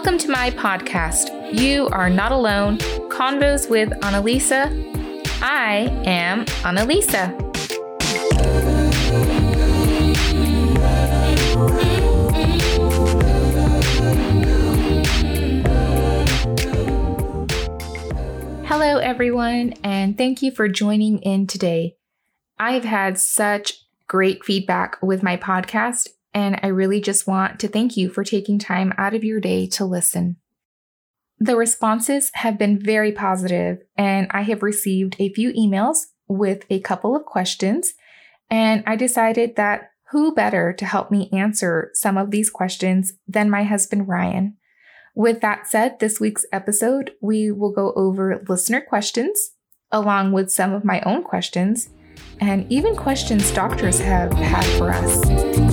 Welcome to my podcast. You are not alone. Convos with Annalisa. I am Annalisa. Hello, everyone, and thank you for joining in today. I've had such great feedback with my podcast, and I really just want to thank you for taking time out of your day to listen. The responses have been very positive, and I have received a few emails with a couple of questions. And I decided that who better to help me answer some of these questions than my husband, Ryan? With that said, this week's episode, we will go over listener questions along with some of my own questions and even questions doctors have had for us.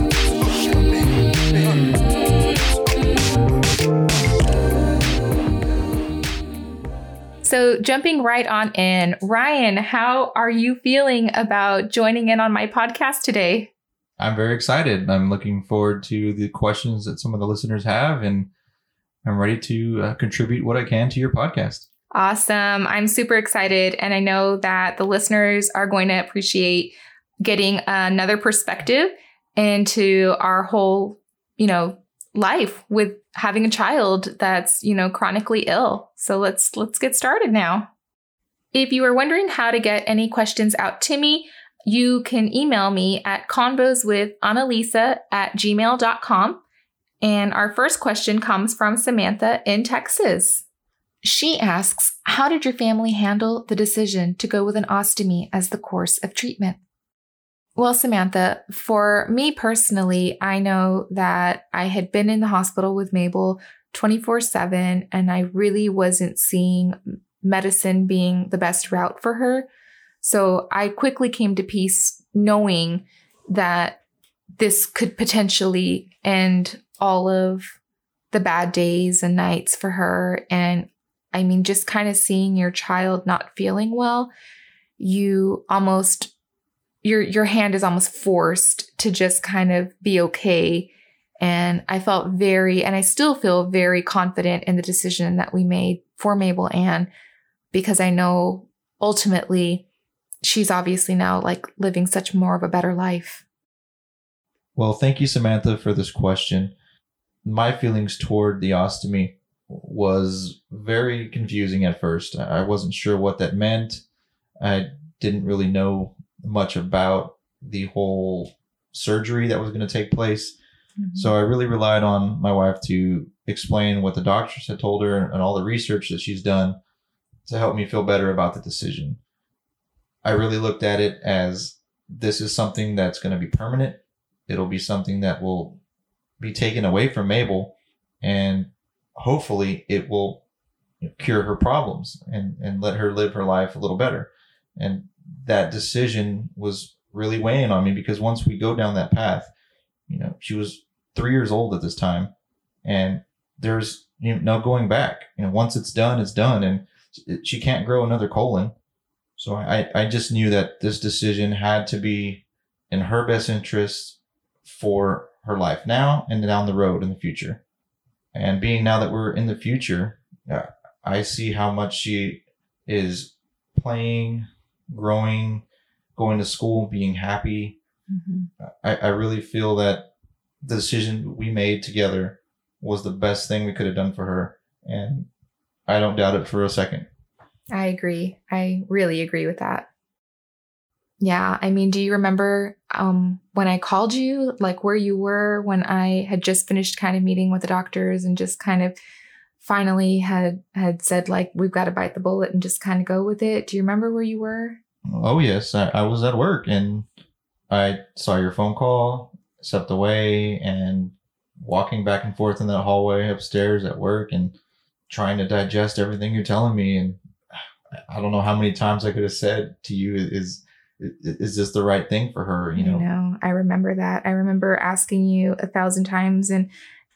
So, jumping right on in, Ryan, how are you feeling about joining in on my podcast today? I'm very excited. I'm looking forward to the questions that some of the listeners have, and I'm ready to uh, contribute what I can to your podcast. Awesome. I'm super excited. And I know that the listeners are going to appreciate getting another perspective into our whole, you know, life with having a child that's, you know, chronically ill. So let's let's get started now. If you are wondering how to get any questions out to me, you can email me at convoswithannalisa at gmail.com. And our first question comes from Samantha in Texas. She asks, How did your family handle the decision to go with an ostomy as the course of treatment? Well, Samantha, for me personally, I know that I had been in the hospital with Mabel 24 7, and I really wasn't seeing medicine being the best route for her. So I quickly came to peace knowing that this could potentially end all of the bad days and nights for her. And I mean, just kind of seeing your child not feeling well, you almost your your hand is almost forced to just kind of be okay and I felt very and I still feel very confident in the decision that we made for Mabel Ann because I know ultimately she's obviously now like living such more of a better life. Well, thank you Samantha for this question. My feelings toward the ostomy was very confusing at first. I wasn't sure what that meant. I didn't really know much about the whole surgery that was going to take place. Mm-hmm. So I really relied on my wife to explain what the doctors had told her and all the research that she's done to help me feel better about the decision. I really looked at it as this is something that's going to be permanent. It'll be something that will be taken away from Mabel and hopefully it will cure her problems and, and let her live her life a little better. And that decision was really weighing on me because once we go down that path, you know, she was three years old at this time and there's you know, no going back. You know, once it's done, it's done and she can't grow another colon. So I, I just knew that this decision had to be in her best interest for her life now and down the road in the future. And being now that we're in the future, I see how much she is playing growing, going to school, being happy. Mm-hmm. I, I really feel that the decision we made together was the best thing we could have done for her. And I don't doubt it for a second. I agree. I really agree with that. Yeah. I mean, do you remember um, when I called you, like where you were when I had just finished kind of meeting with the doctors and just kind of finally had had said like we've got to bite the bullet and just kind of go with it. Do you remember where you were? Oh yes, I, I was at work and I saw your phone call, stepped away, and walking back and forth in that hallway upstairs at work and trying to digest everything you're telling me. And I don't know how many times I could have said to you, "Is is this the right thing for her?" You know. I know. I remember that. I remember asking you a thousand times and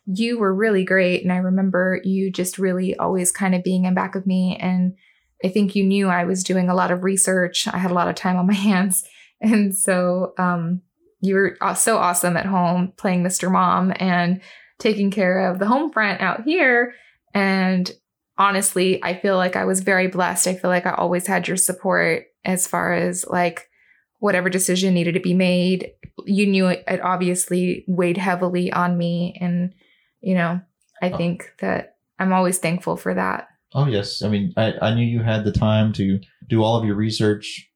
you were really great. And I remember you just really always kind of being in back of me. And I think you knew I was doing a lot of research. I had a lot of time on my hands. And so um, you were so awesome at home playing Mr. Mom and taking care of the home front out here. And honestly, I feel like I was very blessed. I feel like I always had your support as far as like whatever decision needed to be made. You knew it, it obviously weighed heavily on me. And, you know, I Oh. think that I'm always thankful for that. Oh yes, I mean, I, I knew you had the time to do all of your research,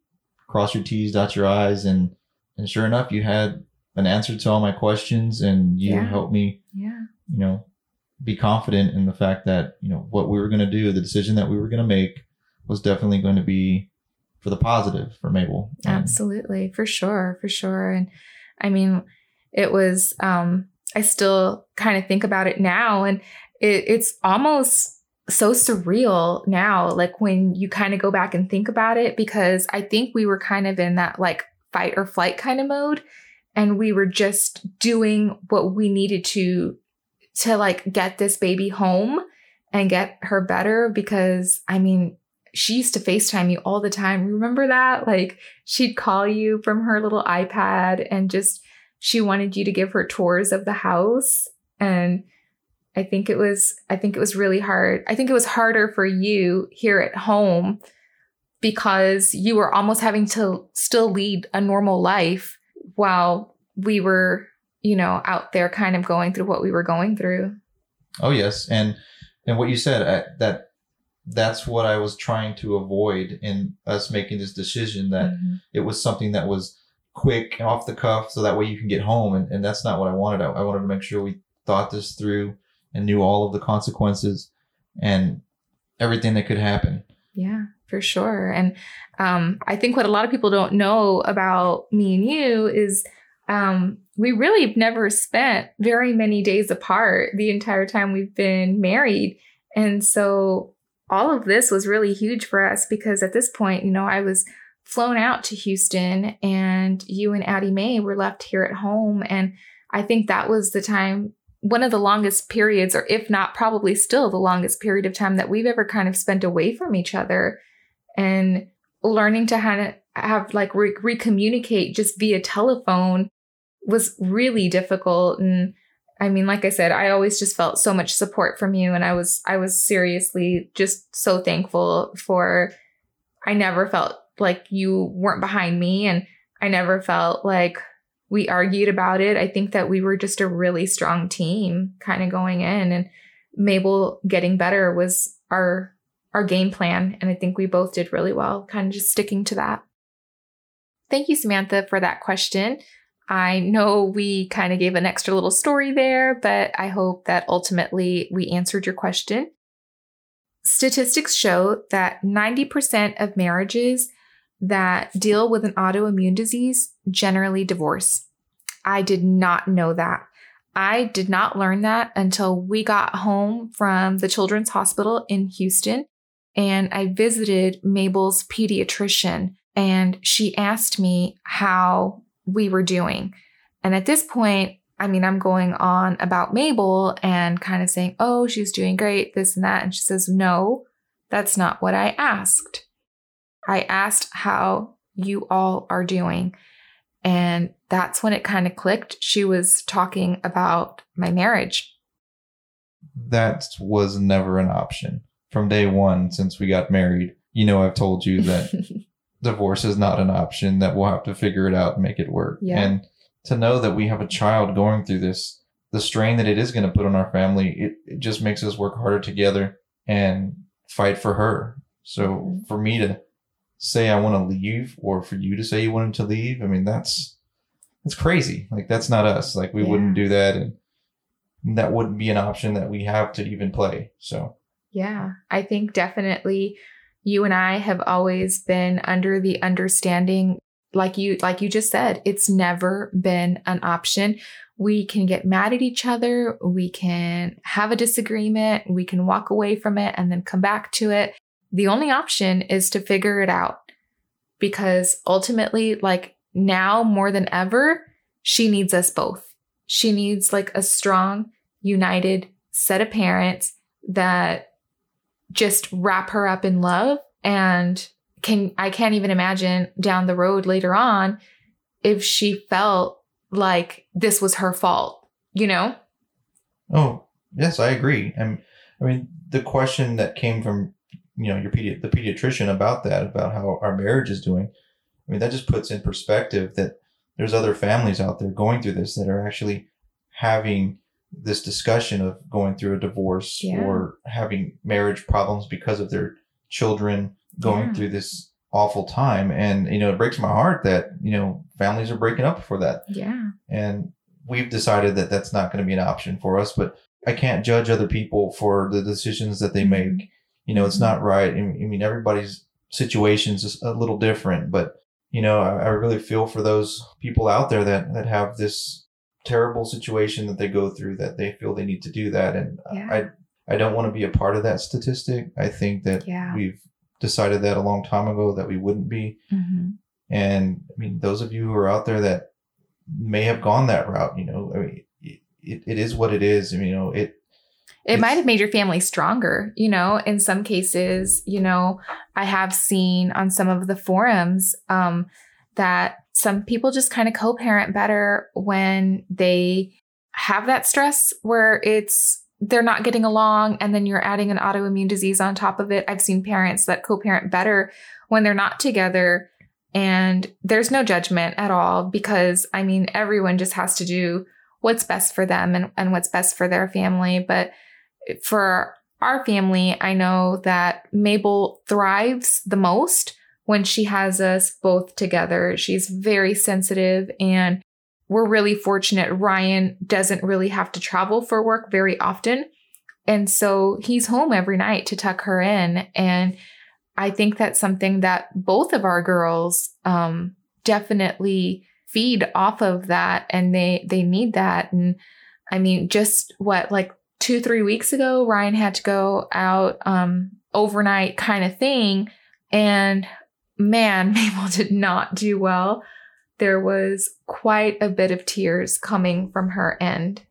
cross your T's, dot your I's, and and sure enough, you had an answer to all my questions, and you Yeah. helped me, Yeah. you know, be confident in the fact that you know what we were going to do, the decision that we were going to make, was definitely going to be for the positive for Mabel. And- Absolutely, for sure, for sure. And I mean, it was um I still kind of think about it now and it, it's almost so surreal now like when you kind of go back and think about it because I think we were kind of in that like fight or flight kind of mode and we were just doing what we needed to to like get this baby home and get her better because I mean she used to FaceTime you all the time. Remember that? Like she'd call you from her little iPad and just she wanted you to give her tours of the house and I think it was I think it was really hard. I think it was harder for you here at home because you were almost having to still lead a normal life while we were, you know, out there kind of going through what we were going through. Oh yes, and and what you said I, that that's what I was trying to avoid in us making this decision that Mhm. it was something that was quick and off the cuff so that way you can get home and, and that's not what i wanted I, I wanted to make sure we thought this through and knew all of the consequences and everything that could happen Yeah, for sure. And um, I think what a lot of people don't know about me and you is um, we really never spent very many days apart the entire time we've been married. And so all of this was really huge for us because at this point, you know, I was flown out to Houston and you and Addie Mae were left here at home. And I think that was the time one of the longest periods, or if not probably still the longest period of time that we've ever kind of spent away from each other and learning to kind of have like re- recommunicate just via telephone was really difficult. And I mean, like I said, I always just felt so much support from you. And I was, I was seriously just so thankful for, I never felt like you weren't behind me. And I never felt like we argued about it. I think that we were just a really strong team kind of going in and Mabel getting better was our our game plan and I think we both did really well kind of just sticking to that. Thank you Samantha for that question. I know we kind of gave an extra little story there, but I hope that ultimately we answered your question. Statistics show that 90% of marriages that deal with an autoimmune disease generally divorce. I did not know that. I did not learn that until we got home from the Children's Hospital in Houston and I visited Mabel's pediatrician and she asked me how we were doing. And at this point, I mean, I'm going on about Mabel and kind of saying, oh, she's doing great, this and that. And she says, no, that's not what I asked. I asked how you all are doing. And that's when it kind of clicked. She was talking about my marriage. that was never an option from day one since we got married you know i've told you that divorce is not an option that we'll have to figure it out and make it work Yeah. and to know that we have a child going through this the strain that it is going to put on our family it, it just makes us work harder together and fight for her so Mhm. for me to say i want to leave or for you to say you wanted to leave i mean that's it's crazy like that's not us like we Yeah. wouldn't do that and that wouldn't be an option that we have to even play so Yeah, I think definitely you and I have always been under the understanding like you like you just said, it's never been an option. We can get mad at each other, we can have a disagreement, we can walk away from it and then come back to it. The only option is to figure it out because ultimately like now more than ever, she needs us both. She needs like a strong, united set of parents that just wrap her up in love and can I can't even imagine down the road later on if she felt like this was her fault, you know? Oh, yes, I agree. And I mean, the question that came from you know your pedi- the pediatrician about that about how our marriage is doing. I mean, that just puts in perspective that there's other families out there going through this that are actually having this discussion of going through a divorce Yeah. or having marriage problems because of their children going Yeah. through this awful time and you know it breaks my heart that you know families are breaking up for that Yeah. and we've decided that that's not going to be an option for us but i can't judge other people for the decisions that they Mhm. make you know it's not right i mean everybody's situations is a little different but you know I, I really feel for those people out there that that have this terrible situation that they go through that they feel they need to do that and Yeah. i i don't want to be a part of that statistic i think that Yeah. we've decided that a long time ago that we wouldn't be hmm and I mean, those of you who are out there that may have gone that route, you know, I mean, it, it is what it is. I mean, you know, it, It might have made your family stronger, you know, in some cases, you know, I have seen on some of the forums um, that some people just kind of co parent better when they have that stress where it's they're not getting along and then you're adding an autoimmune disease on top of it. I've seen parents that co parent better when they're not together and there's no judgment at all because I mean, everyone just has to do what's best for them and, and what's best for their family. But for our family, I know that Mabel thrives the most when she has us both together. She's very sensitive and we're really fortunate. Ryan doesn't really have to travel for work very often. And so he's home every night to tuck her in. And I think that's something that both of our girls um, definitely feed off of that and they they need that. And I mean, just what, like two, three weeks ago, Ryan had to go out um, overnight kind of thing. And man, Mabel did not do well. There was quite a bit of tears coming from her end.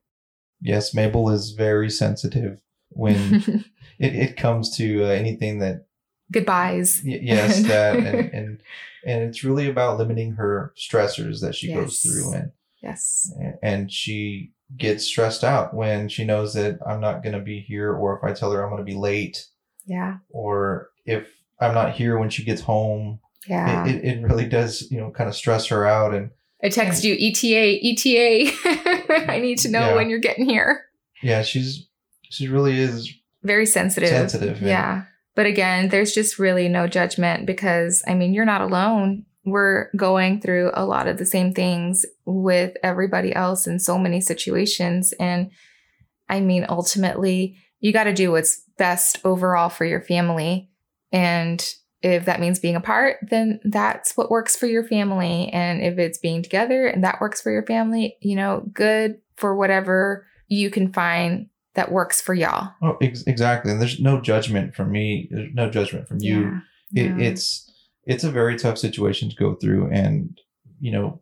yes, Mabel is very sensitive when it, it comes to uh, anything that, Goodbyes. y- yes, that, and, and, and it's really about limiting her stressors that she goes through. And, Yes. and she gets stressed out when she knows that I'm not going to be here, or if I tell her I'm going to be late, Yeah. or if I'm not here when she gets home. Yeah. It, it, it really does, you know, kind of stress her out. And I text you ETA, ETA. I need to know Yeah. when you're getting here. yeah, she's, she really is Very sensitive. sensitive. and- Yeah. But again, there's just really no judgment because I mean, you're not alone. We're going through a lot of the same things with everybody else in so many situations. And I mean, ultimately, you got to do what's best overall for your family. And if that means being apart, then that's what works for your family. And if it's being together and that works for your family, you know, good for whatever you can find that works for y'all. Oh, ex- exactly. And there's no judgment from me. There's no judgment from you. Yeah. It, Yeah. it's it's a very tough situation to go through, and you know,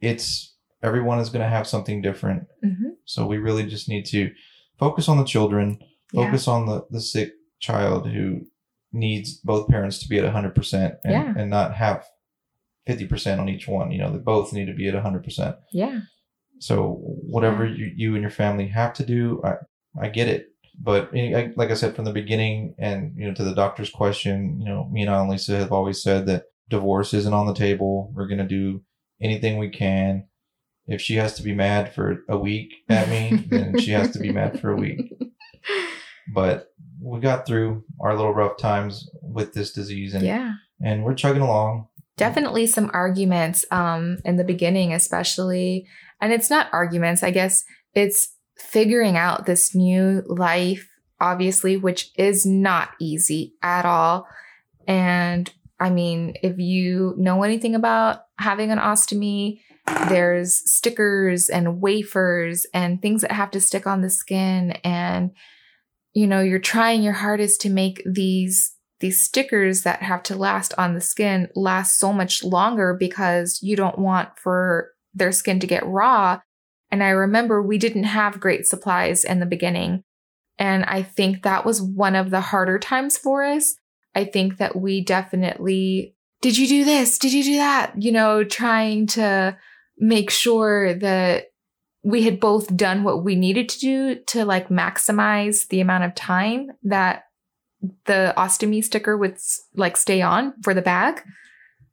it's everyone is going to have something different. Mhm. So we really just need to focus on the children, Yeah. focus on the the sick child who needs both parents to be at 100% and, Yeah. and not have 50% on each one. You know, they both need to be at 100%. Yeah. So whatever you, you and your family have to do, I, I get it. But like I said from the beginning, and you know, to the doctor's question, you know, me and Lisa have always said that divorce isn't on the table. We're gonna do anything we can. If she has to be mad for a week at me, then she has to be mad for a week. But we got through our little rough times with this disease, and Yeah. and we're chugging along. Definitely some arguments um in the beginning especially and it's not arguments I guess. It's figuring out this new life obviously which is not easy at all. And I mean if you know anything about having an ostomy there's stickers and wafers and things that have to stick on the skin. And you know you're trying your hardest to make these these stickers that have to last on the skin last so much longer because you don't want for their skin to get raw. And i remember we didn't have great supplies in the beginning. And i think that was one of the harder times for us. I think that we definitely did you do this? Did you do that? You know trying to make sure that we had both done what we needed to do to like maximize the amount of time that the ostomy sticker would like stay on for the bag.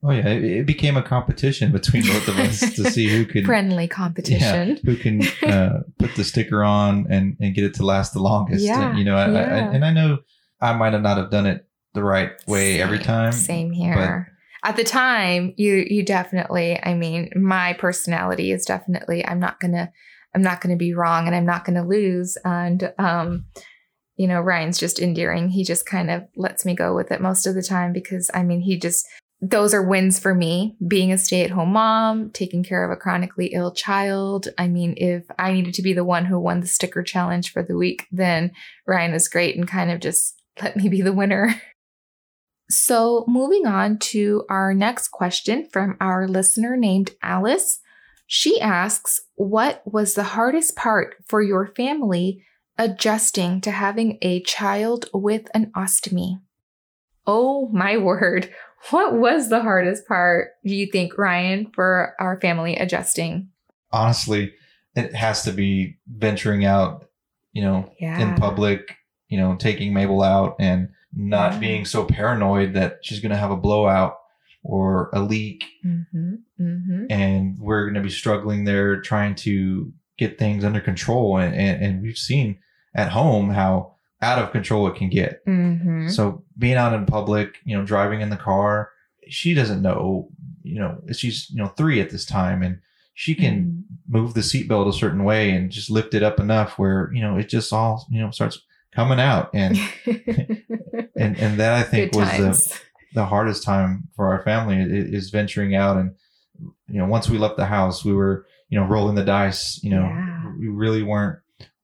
Oh yeah, it, it became a competition between both of us to see who could Friendly competition. who can uh, put the sticker on and, and get it to last the longest. Yeah, And, you know, I, I, yeah. and I know I might have not have done it the right way every time. Same here. At the time, you you definitely, I mean, my personality is definitely I'm not gonna I'm not gonna be wrong and I'm not gonna lose. And um, you know, Ryan's just endearing. He just kind of lets me go with it most of the time because I mean he just those are wins for me being a stay-at-home mom taking care of a chronically ill child i mean if i needed to be the one who won the sticker challenge for the week then ryan was great and kind of just let me be the winner so, moving on to our next question from our listener named Alice. She asks, What was the hardest part for your family adjusting to having a child with an ostomy? Oh my word. What was the hardest part, do you think, Ryan, for our family adjusting? Honestly, it has to be venturing out, you know, Yeah. in public, you know, taking Mabel out and not Yeah. being so paranoid that she's going to have a blowout or a leak Mm-hmm. Mm-hmm. and we're going to be struggling there trying to get things under control. And, and, and we've seen at home how out of control it can get. Mm-hmm. So being out in public, you know, driving in the car, she doesn't know, you know, she's, you know, three at this time and she can move the seatbelt a certain way and just lift it up enough where, you know, it just all, you know, starts coming out. And, and, and that I think Good was the, times. the hardest time for our family is venturing out and you know once we left the house we were you know rolling the dice you know Yeah. we really weren't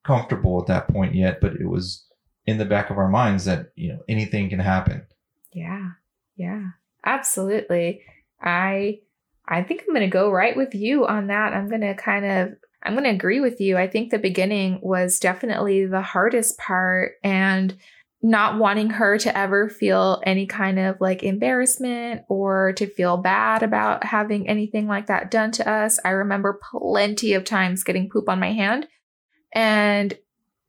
comfortable at that point yet but it was in the back of our minds that you know anything can happen Yeah. Yeah. Absolutely. I I think I'm going to go right with you on that. I'm going to kind of I'm going to agree with you. I think the beginning was definitely the hardest part and not wanting her to ever feel any kind of like embarrassment or to feel bad about having anything like that done to us. I remember plenty of times getting poop on my hand and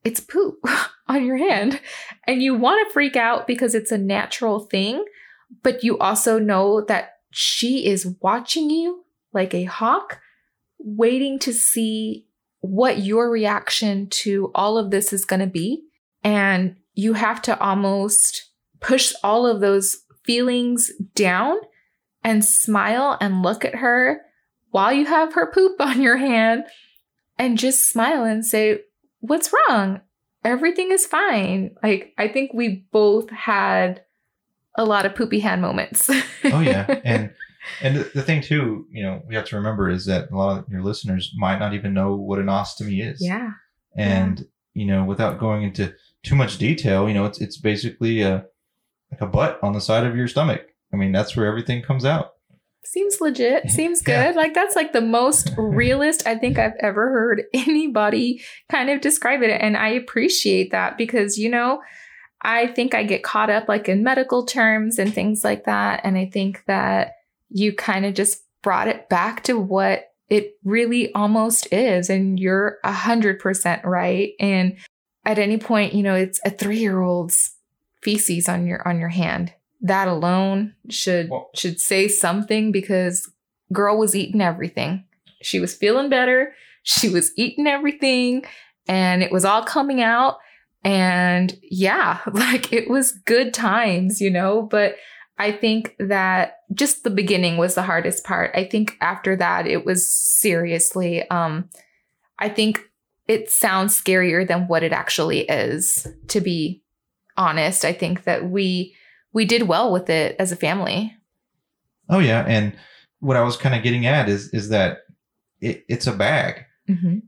it's poop on your hand and you want to freak out because it's a natural thing, but you also know that she is watching you like a hawk, waiting to see what your reaction to all of this is going to be. And you have to almost push all of those feelings down and smile and look at her while you have her poop on your hand and just smile and say, What's wrong? Everything is fine. Like, I think we both had a lot of poopy hand moments. oh yeah and and the, thing too you know we have to remember is that a lot of your listeners might not even know what an ostomy is yeah. and you know without going into too much detail you know it's it's basically a like a butt on the side of your stomach i mean that's where everything comes out Seems legit. Seems good. Yeah. Like that's like the most realist I think I've ever heard anybody kind of describe it. And I appreciate that because, you know, I think I get caught up like in medical terms and things like that. And I think that you kind of just brought it back to what it really almost is. And you're a hundred percent right. And at any point, you know, it's a three year old's feces on your on your hand that alone should Well- should say something because girl was eating everything. She was feeling better. She was eating everything and it was all coming out and yeah, like it was good times, you know, but I think that just the beginning was the hardest part. I think after that it was seriously um I think it sounds scarier than what it actually is to be honest. I think that we we did well with it as a family. oh yeah and what i was kind of getting at is is that it, it's a bag Mm-hmm.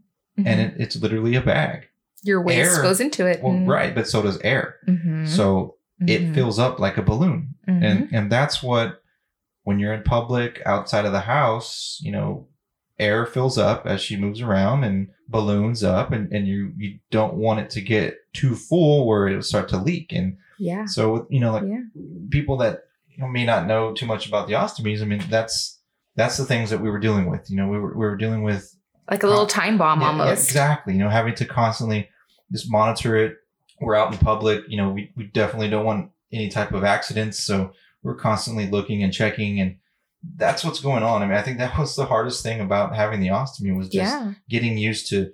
and it, it's literally a bag your waste air- goes into it. well and- right but so does air Mhm. so it Mhm. fills up like a balloon and and that's what when you're in public outside of the house you know air fills up as she moves around and balloons up and, and you you don't want it to get too full where it'll start to leak and yeah. so you know like Yeah. people that you know, may not know too much about the ostomies i mean that's that's the things that we were dealing with you know we were, we were dealing with like a little time bomb Yeah, yeah, almost. exactly. You know, having to constantly just monitor it. We're out in public. You know, we, we definitely don't want any type of accidents. So we're constantly looking and checking. And that's what's going on. I mean, I think that was the hardest thing about having the ostomy was just Yeah. getting used to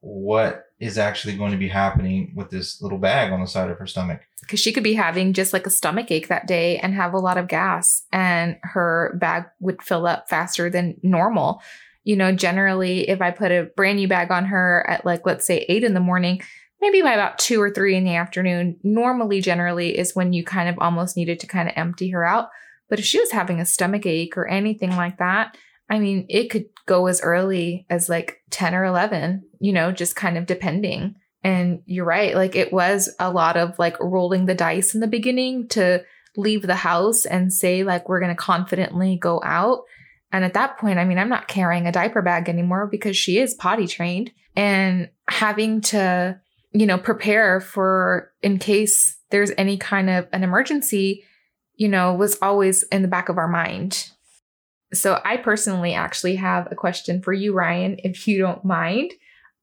what is actually going to be happening with this little bag on the side of her stomach. Because she could be having just like a stomach ache that day and have a lot of gas, and her bag would fill up faster than normal. You know, generally, if I put a brand new bag on her at like, let's say eight in the morning, maybe by about two or three in the afternoon, normally, generally, is when you kind of almost needed to kind of empty her out. But if she was having a stomach ache or anything like that, I mean, it could go as early as like 10 or 11, you know, just kind of depending. And you're right. Like it was a lot of like rolling the dice in the beginning to leave the house and say, like, we're going to confidently go out. And at that point, I mean, I'm not carrying a diaper bag anymore because she is potty trained and having to, you know, prepare for in case there's any kind of an emergency, you know, was always in the back of our mind. So I personally actually have a question for you, Ryan, if you don't mind.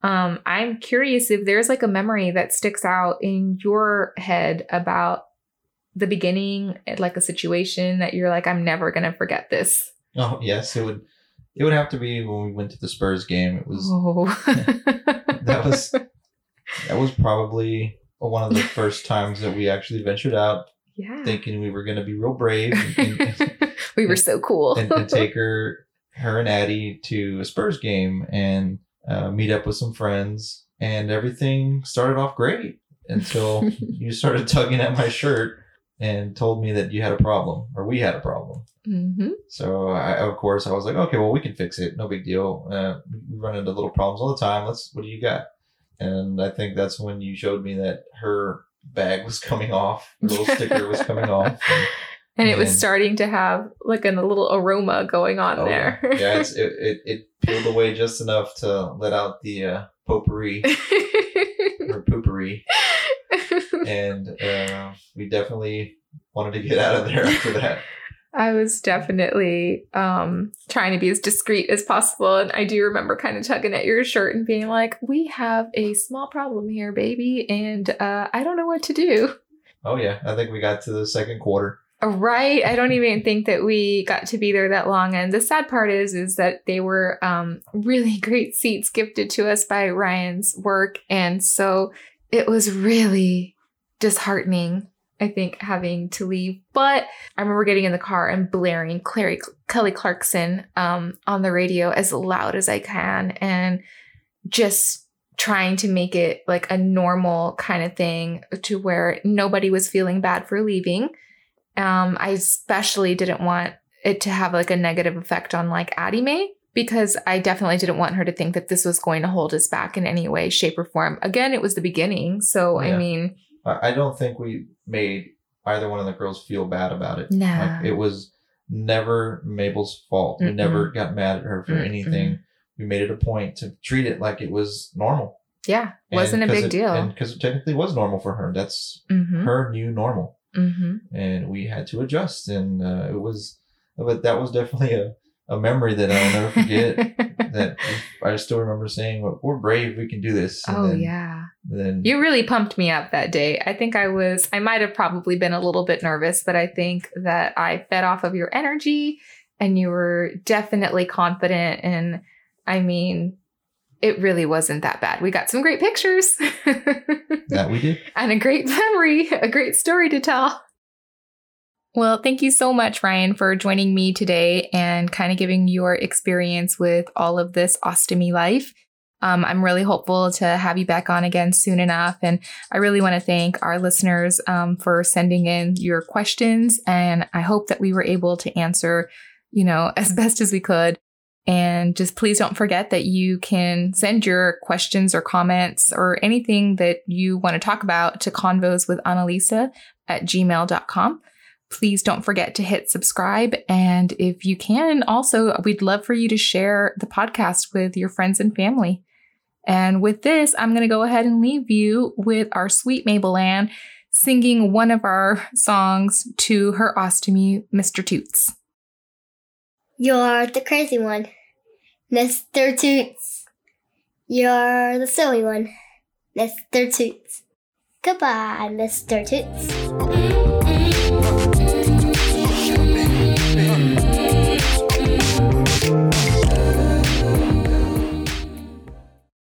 Um, I'm curious if there's like a memory that sticks out in your head about the beginning, like a situation that you're like, I'm never gonna forget this. Oh yes, it would. It would have to be when we went to the Spurs game. It was Oh, that was that was probably one of the first times that we actually ventured out, yeah. thinking we were going to be real brave and, and, we were so cool. and, and take her her and Addie to a Spurs game and uh, meet up with some friends, and everything started off great until you started tugging at my shirt and told me that you had a problem or we had a problem. hmm So I, of course, I was like, okay, well, we can fix it. No big deal. Uh, we run into little problems all the time. Let's. What do you got? And I think that's when you showed me that her bag was coming off. The little sticker was coming off. And, And it was starting to have like a little aroma going on oh, there. yeah, it's, it, it it peeled away just enough to let out the uh, potpourri or poopery, and uh, we definitely wanted to get out of there after that. I was definitely um, trying to be as discreet as possible. And I do remember kind of tugging at your shirt and being like, we have a small problem here, baby. And uh, I don't know what to do. Oh yeah, I think we got to the second quarter. Right. I don't even think that we got to be there that long. And the sad part is, is that they were um, really great seats gifted to us by Ryan's work. And so it was really disheartening, I think, having to leave. But I remember getting in the car and blaring Clary, Kelly Clarkson um, on the radio as loud as I can and just trying to make it like a normal kind of thing to where nobody was feeling bad for leaving. Um, I especially didn't want it to have like a negative effect on like Addie Mae because I definitely didn't want her to think that this was going to hold us back in any way, shape, or form. Again, it was the beginning. So, I mean, I don't think we made either one of the girls feel bad about it. No. Like it was never Mabel's fault. We Mm-mm. never got mad at her for Mm-mm. anything. We made it a point to treat it like it was normal. yeah, And wasn't a big it- deal. And because it technically was normal for her. That's mm-hmm. her new normal. Mm-hmm. And we had to adjust. And uh, it was, but that was definitely a, a memory that I'll never forget. that I still remember saying, well, we're brave, we can do this. And oh, then, yeah. Then You really pumped me up that day. I think I was, I might have probably been a little bit nervous, but I think that I fed off of your energy and you were definitely confident. And I mean, it really wasn't that bad. We got some great pictures that we did. and a great memory, a great story to tell. Well, thank you so much, Ryan, for joining me today and kind of giving your experience with all of this ostomy life. Um, I'm really hopeful to have you back on again soon enough. And I really want to thank our listeners um, for sending in your questions. And I hope that we were able to answer, you know, as best as we could. And just please don't forget that you can send your questions or comments or anything that you want to talk about to convos with Annalisa at gmail.com. Please don't forget to hit subscribe. And if you can, also, we'd love for you to share the podcast with your friends and family. And with this, I'm going to go ahead and leave you with our sweet Mabel Ann singing one of our songs to her ostomy, Mr. Toots. You're the crazy one, Mr. Toots. You're the silly one, Mr. Toots. Goodbye, Mr. Toots.